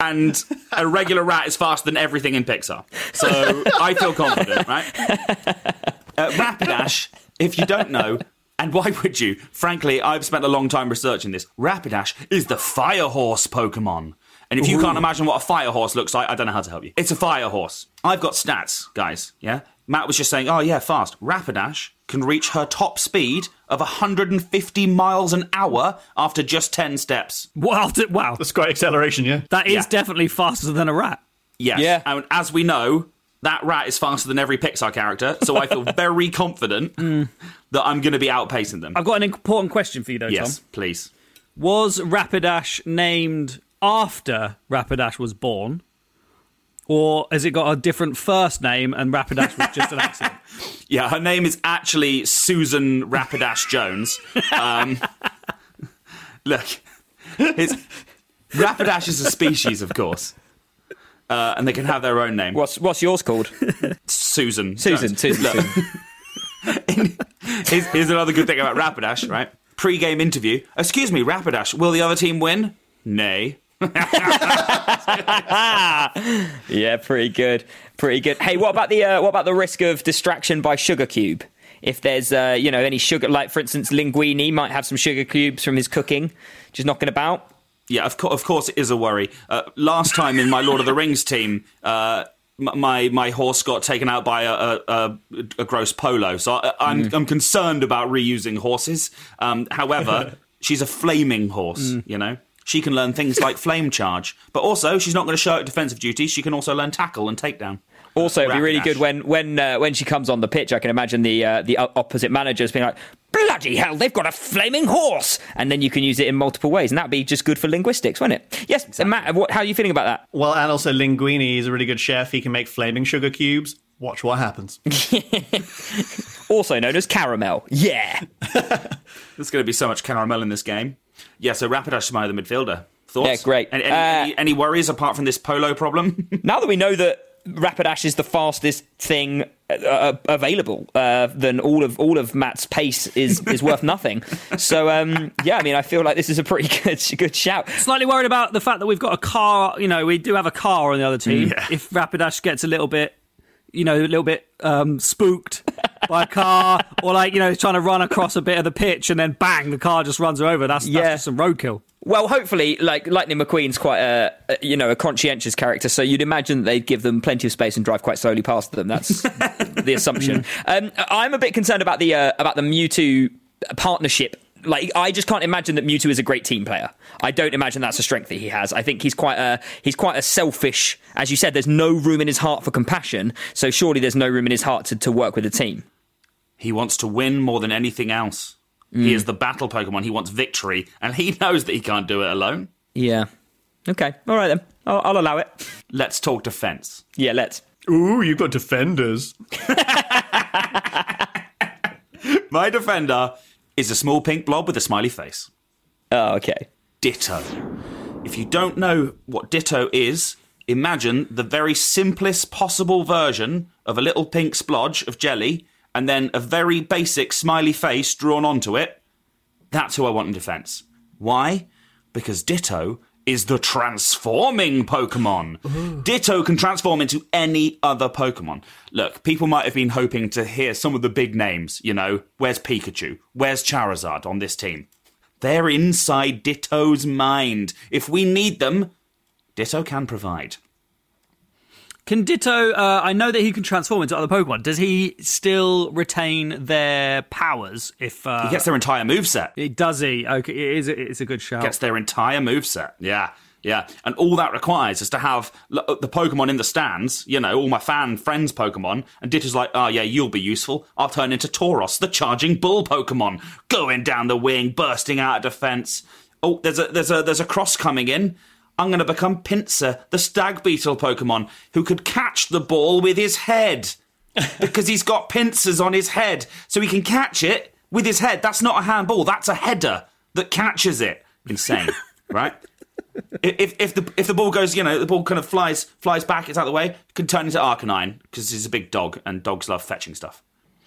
and a regular rat is faster than everything in Pixar. So I feel confident, right? Uh, Rapidash, if you don't know, and why would you? Frankly, I've spent a long time researching this. Rapidash is the fire horse Pokemon. And if you can't imagine what a fire horse looks like, I don't know how to help you. It's a fire horse. I've got stats, guys, yeah? Matt was just saying, oh, yeah, fast. Rapidash can reach her top speed of 150 miles an hour after just 10 steps. Wow, wow. That's quite acceleration, yeah. That is Yeah. definitely faster than a rat. Yes. Yeah. And as we know, that rat is faster than every Pixar character, so I feel very confident hmm. that I'm going to be outpacing them. I've got an important question for you, though, yes, Tom. please. Was Rapidash named after Rapidash was born? Or has it got a different first name and Rapidash was just an accident? Yeah, her name is actually Susan Rapidash Jones. Um, look, it's, Rapidash is a species, of course. uh, and they can have their own name. What's what's yours called? Susan. Susan. Jones. Susan. Look, Susan. here's, here's another good thing about Rapidash, right? Pre-game interview. Excuse me, Rapidash. Will the other team win? Nay. yeah, pretty good. Pretty good. Hey, what about the uh, what about the risk of distraction by sugar cube? If there's uh, you know any sugar, like for instance, Linguini might have some sugar cubes from his cooking, just knocking about. Yeah, of, co- of course it is a worry. Uh, last time in my Lord of the Rings team, uh, my my horse got taken out by a, a, a, gross polo, so I, I'm Mm. I'm concerned about reusing horses. Um, however, she's a flaming horse. Mm. You know, she can learn things like flame charge, but also she's not going to show at defensive duties. She can also learn tackle and takedown. Also, it'd be really good when when uh, when she comes on the pitch. I can imagine the uh, the opposite managers being like, "Bloody hell, they've got a flaming horse!" And then you can use it in multiple ways, and that'd be just good for linguistics, wouldn't it? Yes, Matt. What, how are you feeling about that? Well, and also Linguini is a really good chef. He can make flaming sugar cubes. Watch what happens. Also known as caramel. Yeah. There's going to be so much caramel in this game. Yeah, so Rapidash is my midfielder. Thoughts? Yeah, great. Any, any, Uh, any, any worries apart from this polo problem? now that we know that Rapidash is the fastest thing uh, available, uh, then all of all of Matt's pace is is worth nothing. So um, yeah, I mean, I feel like this is a pretty good good shout. Slightly worried about the fact that we've got a car. You know, we do have a car on the other team. Yeah. If Rapidash gets a little bit, you know, a little bit um, spooked by a car, or like you know, trying to run across a bit of the pitch and then bang, the car just runs her over. That's, Yeah. that's just some roadkill. Well, hopefully, like Lightning McQueen's quite a, a you know a conscientious character, so you'd imagine they'd give them plenty of space and drive quite slowly past them. That's the assumption. Um, I'm a bit concerned about the uh, about the Mewtwo partnership. Like, I just can't imagine that Mewtwo is a great team player. I don't imagine that's a strength that he has. I think he's quite a he's quite a selfish. As you said, there's no room in his heart for compassion. So surely there's no room in his heart to, to work with a team. he wants to win more than anything else. Mm. He is the battle Pokemon. He wants victory, and he knows that he can't do it alone. Yeah. Okay. All right then. I'll, I'll allow it. Let's talk defense. Yeah. Let's. Ooh, you've got defenders. My defender is a small pink blob with a smiley face. Oh, okay. Ditto. If you don't know what Ditto is, imagine the very simplest possible version of a little pink splodge of jelly and then a very basic smiley face drawn onto it. That's who I want in defense. Why? Because Ditto is the transforming Pokemon. Ditto can transform into any other Pokemon. Look, people might have been hoping to hear some of the big names, you know, where's Pikachu? Where's Charizard on this team? They're inside Ditto's mind. If we need them, Ditto can provide. Can Ditto? Uh, I know that he can transform into other Pokemon. Does he still retain their powers? If uh, He gets their entire moveset. it does he? Okay, it is. It's a good shout. Gets their entire moveset. Yeah. Yeah, and all that requires is to have the Pokemon in the stands, you know, all my fan friends' Pokemon, and Ditto's like, oh yeah, you'll be useful. I'll turn into Tauros, the charging bull Pokemon, going down the wing, bursting out of defense. Oh, there's a there's a there's a cross coming in. I'm going to become Pinsir, the stag beetle Pokemon, who could catch the ball with his head because he's got pincers on his head, so he can catch it with his head. That's not a handball. That's a header that catches it. Insane, right? If if the if the ball goes, you know, the ball kind of flies flies back, it's out of the way, can turn into Arcanine because he's a big dog and dogs love fetching stuff.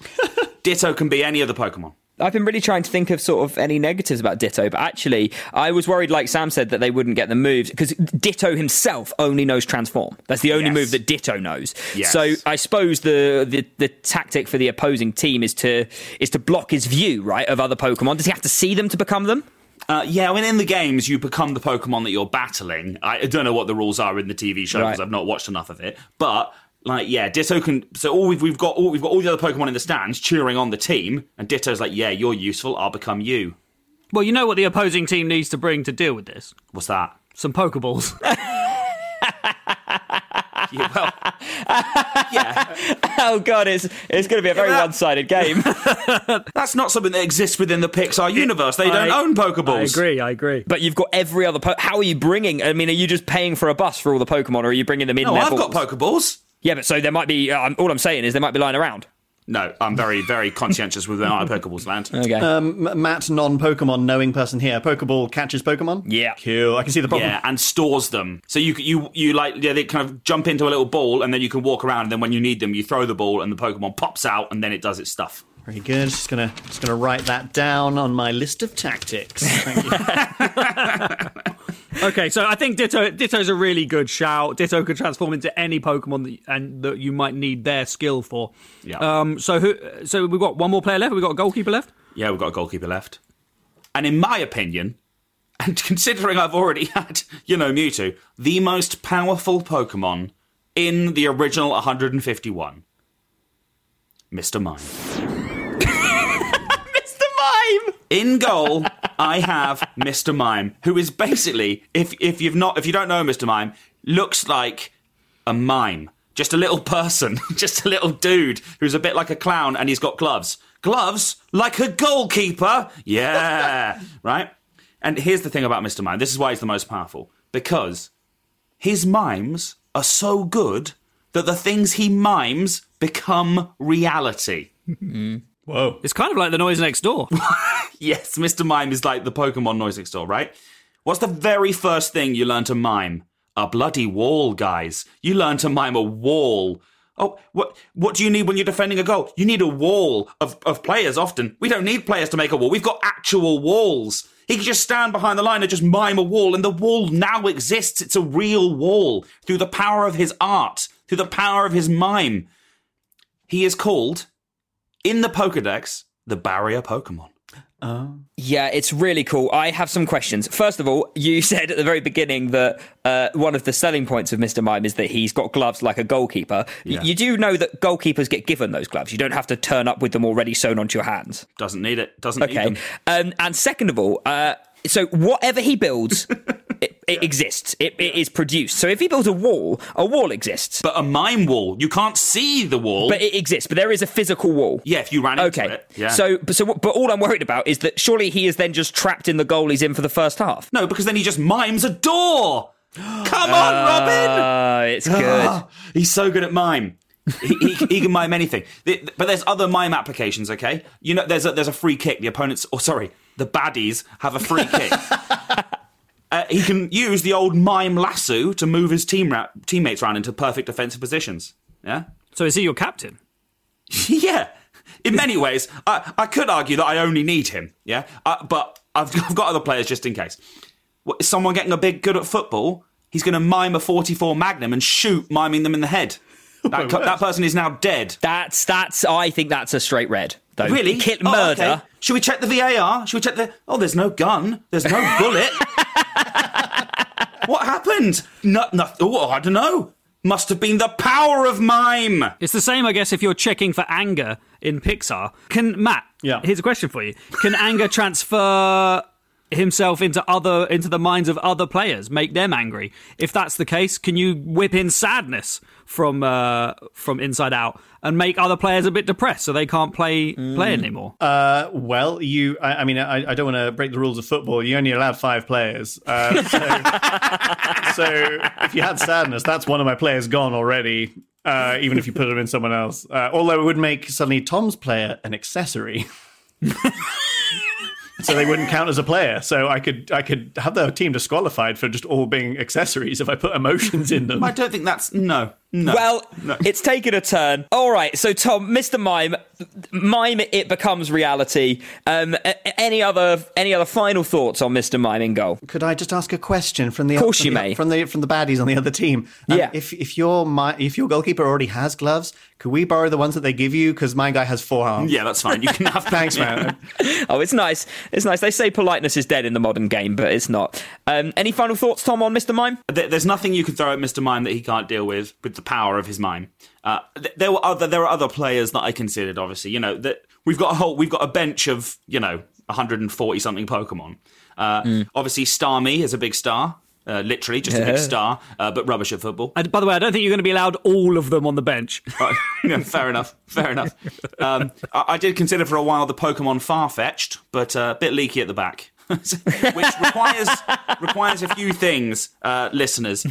Ditto can be any other Pokemon. I've been really trying to think of sort of any negatives about Ditto, but actually, I was worried, like Sam said, that they wouldn't get the moves because Ditto himself only knows transform. That's the only Yes. move that Ditto knows. Yes. So I suppose the, the the tactic for the opposing team is to is to block his view, right, of other Pokemon. Does he have to see them to become them? Uh, yeah, when in the games you become the Pokemon that you're battling. I don't know what the rules are in the TV show because Right. I've not watched enough of it. But like, yeah, Ditto can. So all we've we've got all we've got all the other Pokemon in the stands cheering on the team, and Ditto's like, yeah, you're useful. I'll become you. well, you know what the opposing team needs to bring to deal with this? What's that? Some Pokeballs. Yeah, well, yeah, Oh god, it's it's going to be a very that- one sided game. that's not something that exists within the Pixar universe. They don't I- own Pokeballs. I agree. I agree. but you've got every other. Po- How are you bringing? I mean, are you just paying for a bus for all the Pokemon, or are you bringing them in? No, their I've got? Pokeballs. Yeah, but so there might be. Uh, all I'm saying is there might be lying around. No, I'm very, very conscientious with my Pokeballs land. Okay. Um, Matt, non-Pokemon knowing person here. Pokeball catches Pokemon. Yeah. cool. I can see the problem. Yeah, and stores them. So you you you like yeah, they kind of jump into a little ball, and then you can walk around. And then when you need them, you throw the ball, and the Pokemon pops out, and then it does its stuff. Very good. Just gonna just gonna write that down on my list of tactics. Thank you. Okay, so I think Ditto Ditto's a really good shout. Ditto could transform into any Pokemon that, and that you might need their skill for. Yeah. Um. So who? So we've got one more player left. We've got a goalkeeper left. Yeah, we've got a goalkeeper left. And in my opinion, and considering I've already had, you know, Mewtwo, the most powerful Pokemon in the original 151, Mr. Mime. Mime! In goal, I have Mr. Mime, who is basically, if if you've not if you don't know Mr. Mime, looks like a mime. Just a little person, just a little dude who's a bit like a clown and he's got gloves. Gloves like a goalkeeper. Yeah. right? And here's the thing about Mr. Mime. This is why he's the most powerful. Because his mimes are so good that the things he mimes become reality. Hmm. Whoa. It's kind of like the noise next door. Yes, Mr. Mime is like the Pokemon noise next door, right? What's the very first thing you learn to mime? A bloody wall, guys. You learn to mime a wall. Oh, what what do you need when you're defending a goal? You need a wall of, of players often. We don't need players to make a wall. We've got actual walls. He can just stand behind the line and just mime a wall, and the wall now exists. It's a real wall through the power of his art, through the power of his mime. He is called, in the Pokedex, the barrier Pokemon. Oh. Yeah, it's really cool. I have some questions. First of all, you said at the very beginning that uh, one of the selling points of Mr. Mime is that he's got gloves like a goalkeeper. Y- You do know that goalkeepers get given those gloves. You don't have to turn up with them already sewn onto your hands. Doesn't need it. Doesn't need Okay. them. Um, and second of all, uh, so whatever he builds, it, it exists. It, it is produced. So if he builds a wall, a wall exists. But a mime wall, you can't see the wall. But it exists. But there is a physical wall. yeah, if you ran into Okay. it. Yeah. So, but so, but all I'm worried about is that surely he is then just trapped in the goal he's in for the first half. no, because then he just mimes a door. Come on, Robin. Uh, it's good. He's so good at mime. he, he, he can mime anything. But there's other mime applications. Okay, you know, there's a, there's a free kick. The opponents, or sorry, the baddies have a free kick. Uh, he can use the old mime lasso to move his team ra- teammates around into perfect defensive positions. Yeah. so is he your captain? yeah. In many ways, I, I could argue that I only need him. Yeah, uh, but I've, I've got other players just in case. What, is someone getting a bit good at football? He's going to mime a 44 Magnum and shoot, miming them in the head. That, co- that person is now dead. That's that's. I think that's a straight red. Though. Really? Kill, Oh, murder. okay. Should we check the VAR? Should we check the? Oh, there's no gun. There's no bullet. what happened? No, no. Oh, I don't know. Must have been the power of mime. It's the same, I guess, if you're checking for anger in Pixar. Can Matt? Yeah. Here's a question for you: Can anger transfer himself into other into the minds of other players, make them angry? If that's the case, can you whip in sadness from uh, from inside out and make other players a bit depressed so they can't play play anymore? Uh, well, you. I, I mean, I, I don't want to break the rules of football. You only allowed five players. Uh, so, so if you had sadness, that's one of my players gone already. Uh, even if you put them in someone else, uh, although it would make suddenly Tom's player an accessory. So they wouldn't count as a player. So I could I could have the team disqualified for just all being accessories if I put emotions in them. I don't think that's no, no. Well, no. it's taken a turn. All right, so Tom, Mr. Mime, Mime, it becomes reality. Um, a- a- any other any other final thoughts on Mr. Mime in goal? Could I just ask a question from the Of course from you the- may. from the from the baddies on the other team? Um, Yeah. If if your my, if your goalkeeper already has gloves, could we borrow the ones that they give you? Because my guy has four arms. yeah, that's fine. You can have Thanks, man. Oh, it's nice. It's nice. They say politeness is dead in the modern game, but it's not. Um, any final thoughts, Tom, on Mr. Mime? There's nothing you can throw at Mr. Mime that he can't deal with with the power of his mime. Uh, th- there were other there are other players that I considered. Obviously, you know that we've got a whole we've got a bench of you know 140 something Pokemon. Uh, Obviously, Starmie is a big star, uh, literally just a big star, uh, but rubbish at football. And by the way, I don't think you're going to be allowed all of them on the bench. Yeah, fair enough. Fair enough. Um, I, I did consider for a while the Pokemon Farfetch'd, but uh, a bit leaky at the back, which requires requires a few things, uh, listeners.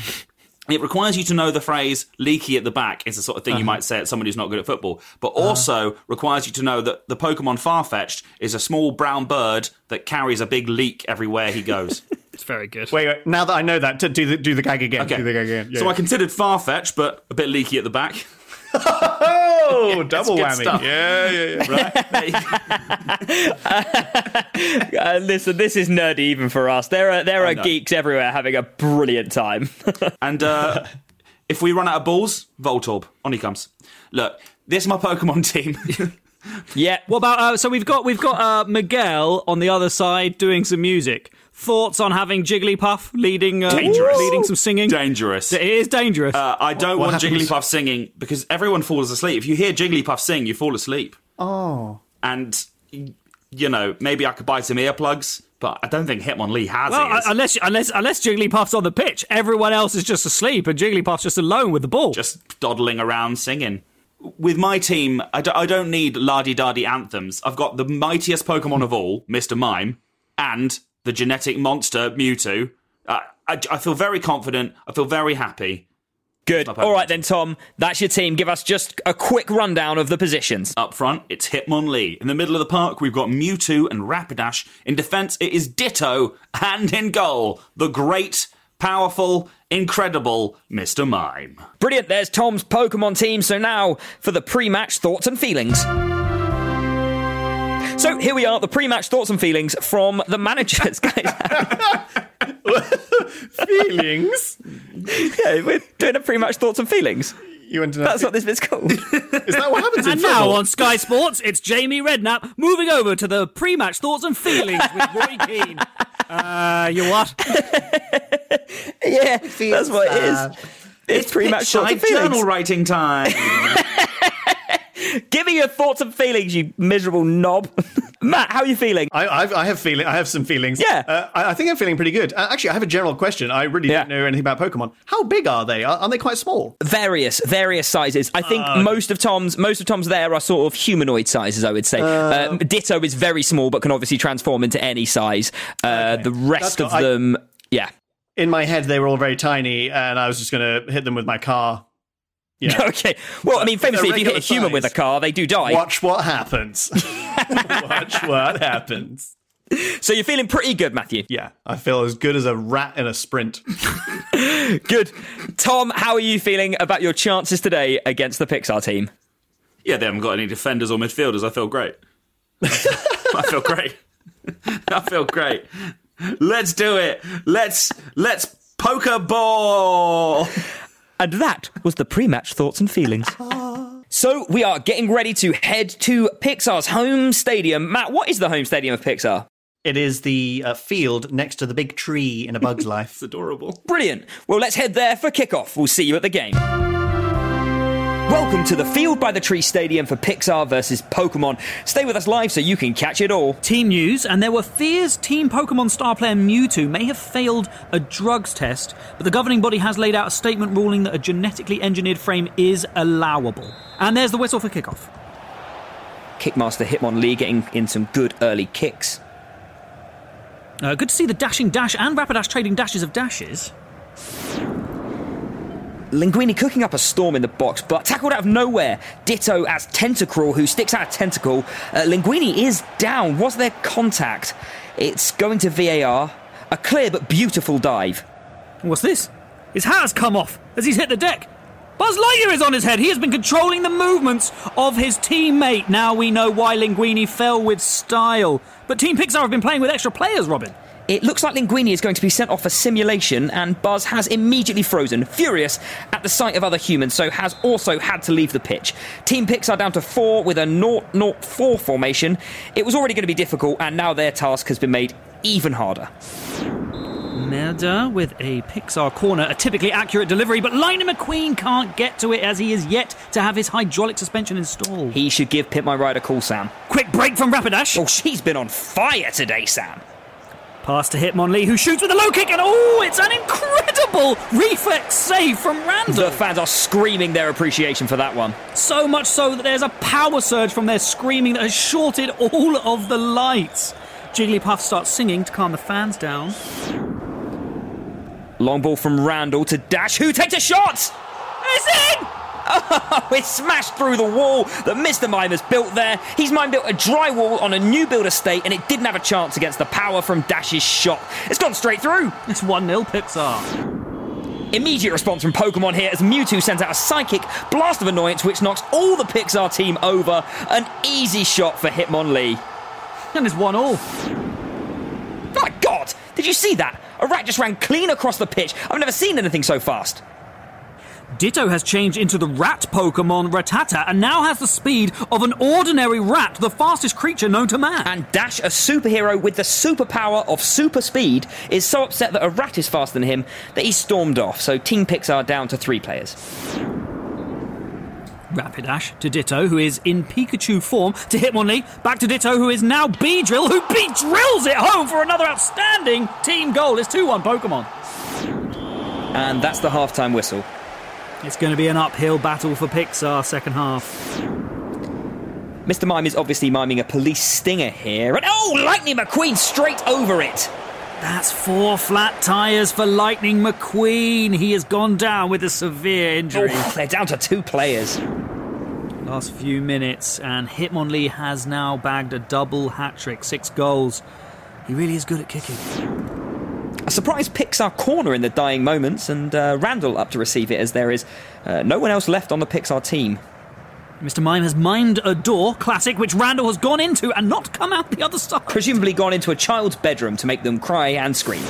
It requires you to know the phrase leaky at the back is the sort of thing you uh-huh. might say at somebody who's not good at football, but uh-huh. also requires you to know that the Pokemon Farfetch'd is a small brown bird that carries a big leak everywhere he goes. It's very good. Wait, wait, now that I know that, to do the do the gag again. Do the gag again. Yeah, so yeah. I considered Farfetch, but a bit leaky at the back. Oh, double whammy. stuff. Yeah, yeah, yeah. Right? Uh, listen, this is nerdy even for us. There are there are know. geeks everywhere having a brilliant time. and uh, if we run out of balls, Voltorb, on he comes. Look, this is my Pokemon team. yeah. What about uh, so we've got we've got uh, Miguel on the other side doing some music. Thoughts on having Jigglypuff leading uh, Dangerous. leading some singing? Dangerous. It is dangerous. Uh, I don't What want happens? Jigglypuff singing because everyone falls asleep. If you hear Jigglypuff sing, you fall asleep. Oh. And, you know, maybe I could buy some earplugs, but I don't think Hitmonlee has well, ears. uh, unless unless unless Jigglypuff's on the pitch, everyone else is just asleep, and Jigglypuff's just alone with the ball. just dawdling around singing. With my team, I, d- I don't need lardy-dardy anthems. I've got the mightiest Pokemon of all, Mr. Mime, and the genetic monster, Mewtwo. Uh, I, I feel very confident. I feel very happy. Good. All right then, Tom. That's your team. Give us just a quick rundown of the positions. Up front, it's Hitmonlee. In the middle of the park, we've got Mewtwo and Rapidash. In defense, it is Ditto. And in goal, the great, powerful, incredible Mr. Mime. Brilliant. There's Tom's Pokemon team. So now for the pre-match thoughts and feelings. So here we are, the pre-match thoughts and feelings from the managers, guys. Feelings. yeah, we're doing a pre-match thoughts and feelings. You want to? That's what this bit's called. Is that what happens in and football? now on Sky Sports, it's Jamie Redknapp moving over to the pre-match thoughts and feelings with Roy Keane. Uh, you what? yeah, that's what it is. It's pre-match thoughts and Pitchside journal writing time. Give me your thoughts and feelings, you miserable knob. Matt, how are you feeling? I, I've, I have feeling. I have some feelings. Yeah. uh, I, I think I'm feeling pretty good. Uh, actually, I have a general question. I really Yeah. don't know anything about Pokemon. How big are they? Are, are they quite small? various various sizes. I think most of Tom's most of Tom's there are sort of humanoid sizes. I would say. um, Ditto is very small, but can obviously transform into any size. Uh, The rest of cool. I- them, yeah. In my head, they were all very tiny, and I was just going to hit them with my car. Yeah. okay. Well, I mean, famously, if you hit a regular human with a car, they do die. Watch what happens. Watch what happens. So you're feeling pretty good, Matthew. Yeah, I feel as good as a rat in a sprint. Good. Tom, how are you feeling about your chances today against the Pixar team? yeah, they haven't got any defenders or midfielders. I feel great. I feel great. I feel great. Let's do it. Let's let's poker ball. And that was the pre-match thoughts and feelings. so we are getting ready to head to Pixar's home stadium. Matt, what is the home stadium of Pixar? It is the uh, field next to the big tree in A Bug's Life. It's adorable. Brilliant. Well, let's head there for kickoff. We'll see you at the game. Welcome to the Field by the Tree Stadium for Pixar versus Pokemon. Stay with us live so you can catch it all. Team news, and there were fears Team Pokemon star player Mewtwo may have failed a drugs test, but the governing body has laid out a statement ruling that a genetically engineered frame is allowable. And there's the whistle for kickoff. Kickmaster Hitmonlee getting in some good early kicks. Uh, good to see the dashing dash and Rapidash trading dashes of dashes. Linguini cooking up a storm in the box, but tackled out of nowhere. Ditto as Tentacruel, who sticks out a tentacle. Uh, Linguini is down. Was there contact? It's going to VAR. A clear but beautiful dive. What's this? His hat has come off as he's hit the deck. Buzz Lightyear is on his head. He has been controlling the movements of his teammate. Now we know why Linguini fell with style. But Team Pixar have been playing with extra players, Robin. It looks like Linguini is going to be sent off for simulation, and Buzz has immediately frozen, furious at the sight of other humans, so has also had to leave the pitch. Team Pixar down to four with a 0-0-4 formation. It was already going to be difficult, and now their task has been made even harder. Merida with a Pixar corner, a typically accurate delivery, but Lightning McQueen can't get to it as he is yet to have his hydraulic suspension installed. He should give Pimp My Ride a call, Sam. Quick break from Rapidash. Oh, she's been on fire today, Sam. Pass to Hitmonlee, who shoots with a low kick, and oh, it's an incredible reflex save from Randall. The fans are screaming their appreciation for that one. So much so that there's a power surge from their screaming that has shorted all of the lights. Jigglypuff starts singing to calm the fans down. Long ball from Randall to Dash, who takes a shot! It's in! Oh, it smashed through the wall that Mr. Mime has built there. He's mime built a dry wall on a new build estate and it didn't have a chance against the power from Dash's shot. It's gone straight through. It's 1 0 Pixar. Immediate response from Pokemon here as Mewtwo sends out a psychic blast of annoyance which knocks all the Pixar team over. An easy shot for Hitmonlee. And it's 1 all. My god! Did you see that? A rat just ran clean across the pitch. I've never seen anything so fast. Ditto has changed into the rat Pokemon Rattata and now has the speed of an ordinary rat, the fastest creature known to man. And Dash, a superhero with the superpower of super speed, is so upset that a rat is faster than him that he stormed off. So Team Pixar down to three players. Rapidash to Ditto, who is in Pikachu form, to Hitmonlee, back to Ditto, who is now Beedrill, who Beedrills it home for another outstanding team goal. It's 2 1 Pokemon. And that's the halftime whistle. It's going to be an uphill battle for Pixar second half. Mr. Mime is obviously miming a police stinger here. And oh, Lightning McQueen straight over it. That's four flat tyres for Lightning McQueen. He has gone down with a severe injury. Oh, they're down to two players. Last few minutes, and Hitmonlee has now bagged a double hat trick, six goals. He really is good at kicking. A surprise Pixar corner in the dying moments, and uh, Randall up to receive it as there is uh, no one else left on the Pixar team. Mr. Mime has mined a door, classic, which Randall has gone into and not come out the other side. Presumably gone into a child's bedroom to make them cry and scream.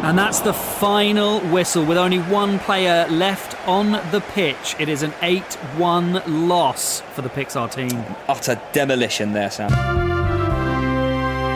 And that's the final whistle with only one player left on the pitch. It is an 8 1 loss for the Pixar team. Utter demolition there, Sam.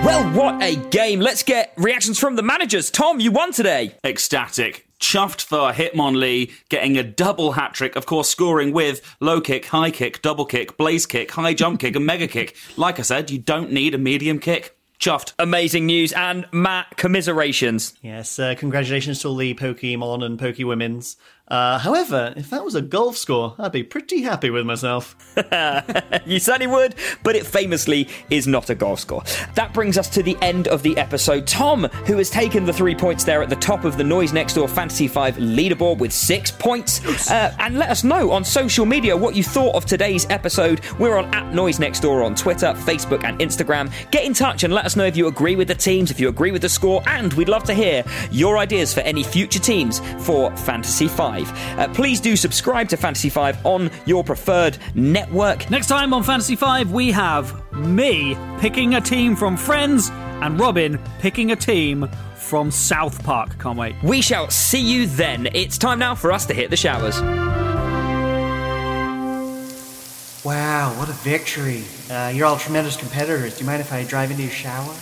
Well, what a game. Let's get reactions from the managers. Tom, you won today. Ecstatic. Chuffed for Hitmonlee getting a double hat trick, of course, scoring with low kick, high kick, double kick, blaze kick, high jump kick, and mega kick. Like I said, you don't need a medium kick. Chuffed. Amazing news. And Matt, commiserations. Yes, uh, congratulations to all the Pokemon and Pokewomen's. Uh, however, if that was a golf score, I'd be pretty happy with myself. you certainly would, but it famously is not a golf score. That brings us to the end of the episode. Tom, who has taken the three points there at the top of the Noise Next Door Fantasy 5 leaderboard with six points. Uh, and let us know on social media what you thought of today's episode. We're on at Noise Next Door on Twitter, Facebook, and Instagram. Get in touch and let us know if you agree with the teams, if you agree with the score, and we'd love to hear your ideas for any future teams for Fantasy 5. Uh, please do subscribe to Fantasy 5 on your preferred network. Next time on Fantasy 5, we have me picking a team from Friends and Robin picking a team from South Park. Can't wait. We shall see you then. It's time now for us to hit the showers. Wow, what a victory. Uh, you're all tremendous competitors. Do you mind if I drive into your shower?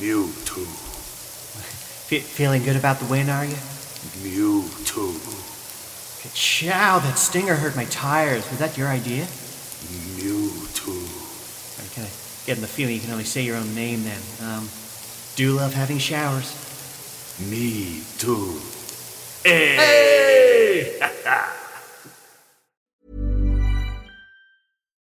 Mewtwo. Fe- feeling good about the win, are you? Mewtwo. Chow, that stinger hurt my tires. Was that your idea? Mewtwo. I'm kind of getting the feeling you can only say your own name then. Um, do love having showers. Me too. Hey!